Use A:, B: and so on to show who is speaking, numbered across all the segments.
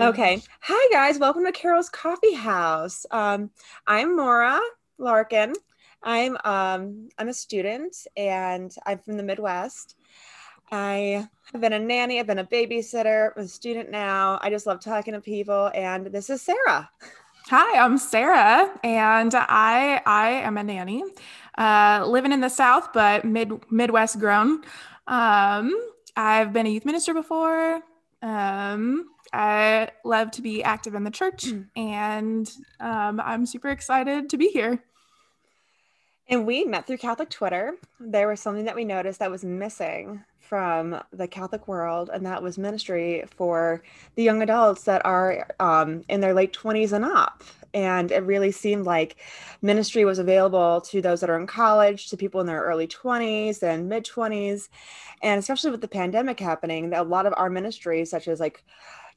A: Okay. Hi, guys. Welcome to Karol's Coffee House. Um, I'm Maura Larkin. I'm um, I'm a student and I'm from the Midwest. I have been a nanny. I've been a babysitter. I'm a student now. I just love talking to people. And this is Sarah.
B: Hi, I'm Sarah, and I I am a nanny, uh, living in the South, but mid Midwest grown. Um, I've been a youth minister before. Um, I love to be active in the church, mm. and um, I'm super excited to be here.
A: And we met through Catholic Twitter. There was something that we noticed that was missing from the Catholic world, and that was ministry for the young adults that are um, in their late 20s and up. And it really seemed like ministry was available to those that are in college, to people in their early 20s and mid 20s. And especially with the pandemic happening, a lot of our ministries, such as like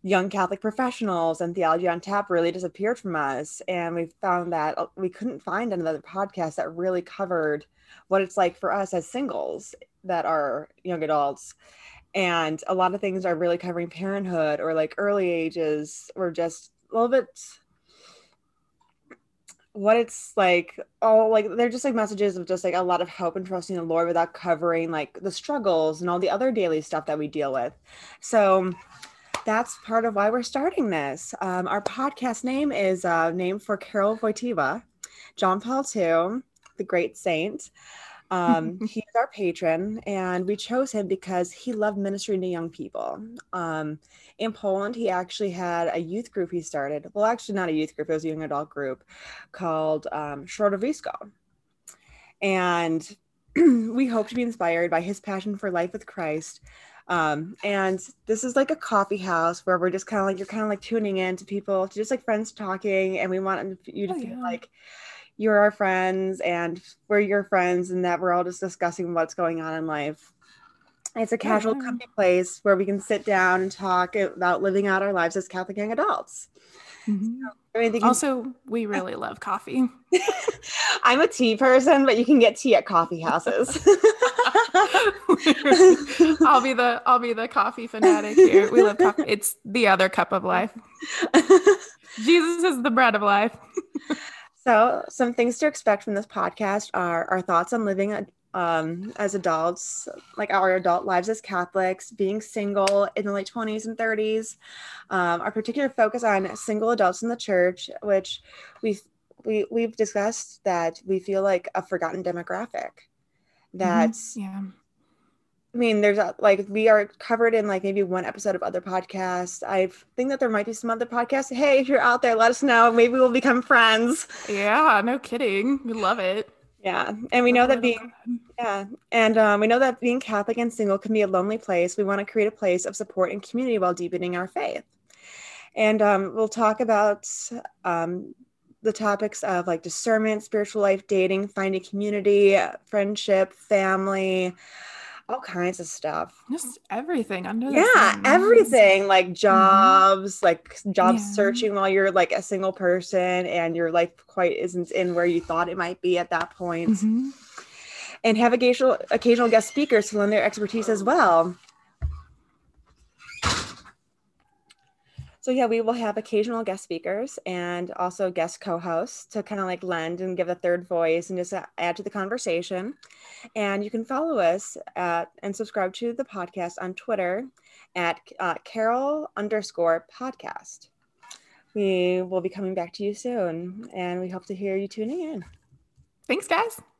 A: young Catholic professionals and Theology on Tap really disappeared from us. And we found that uh, we couldn't find another podcast that really covered what it's like for us as singles that are young adults. And a lot of things are really covering parenthood or like early ages or just a little bit what it's like oh like they're just like messages of just like a lot of hope and trusting the lord without covering like the struggles and all the other daily stuff that we deal with so that's part of why we're starting this. Um, our podcast name is uh, named for Karol Wojtyła, John Paul II, the great saint. Um, he's our patron, and we chose him because he loved ministering to young people. Um, in Poland, he actually had a youth group he started. Well, actually, not a youth group, it was a young adult group called um, Środowisko. And we hope to be inspired by his passion for life with Christ um, and this is like a coffee house where we're just kind of like you're kind of like tuning in to people, to just like friends talking, and we want you to oh, feel yeah. like you're our friends and we're your friends, and that we're all just discussing what's going on in life. It's a casual, yeah. comfy place where we can sit down and talk about living out our lives as Catholic young adults.
B: Mm-hmm. also, we really love coffee.
A: I'm a tea person, but you can get tea at coffee houses.
B: I'll be the I'll be the coffee fanatic here. We love coffee. It's the other cup of life. Jesus is the bread of life.
A: so, some things to expect from this podcast are our thoughts on living um, as adults, like our adult lives as Catholics, being single in the late 20s and 30s. Um, our particular focus on single adults in the church, which we we we've discussed that we feel like a forgotten demographic. Mm-hmm. yeah. I mean, there's a, like we are covered in like maybe one episode of other podcasts. I think that there might be some other podcasts. Hey, if you're out there, let us know. Maybe we'll become friends.
B: Yeah, no kidding. We love it.
A: Yeah, and we know that being yeah, and um, we know that being Catholic and single can be a lonely place. We want to create a place of support and community while deepening our faith. And um, we'll talk about um, the topics of like discernment, spiritual life, dating, finding community, friendship, family, all kinds of stuff.
B: Just everything under
A: yeah, everything like mm-hmm. jobs, mm-hmm. like job yeah. searching while you're like a single person and your life quite isn't in where you thought it might be at that point. Mm-hmm. And have occasional occasional guest speakers to lend their expertise as well. So yeah, we will have occasional guest speakers and also guest co-hosts to kind of like lend and give a third voice and just add to the conversation. And you can follow us at, and subscribe to the podcast on Twitter at uh, Karol underscore podcast. We will be coming back to you soon, and we hope to hear you tuning in.
B: Thanks, guys.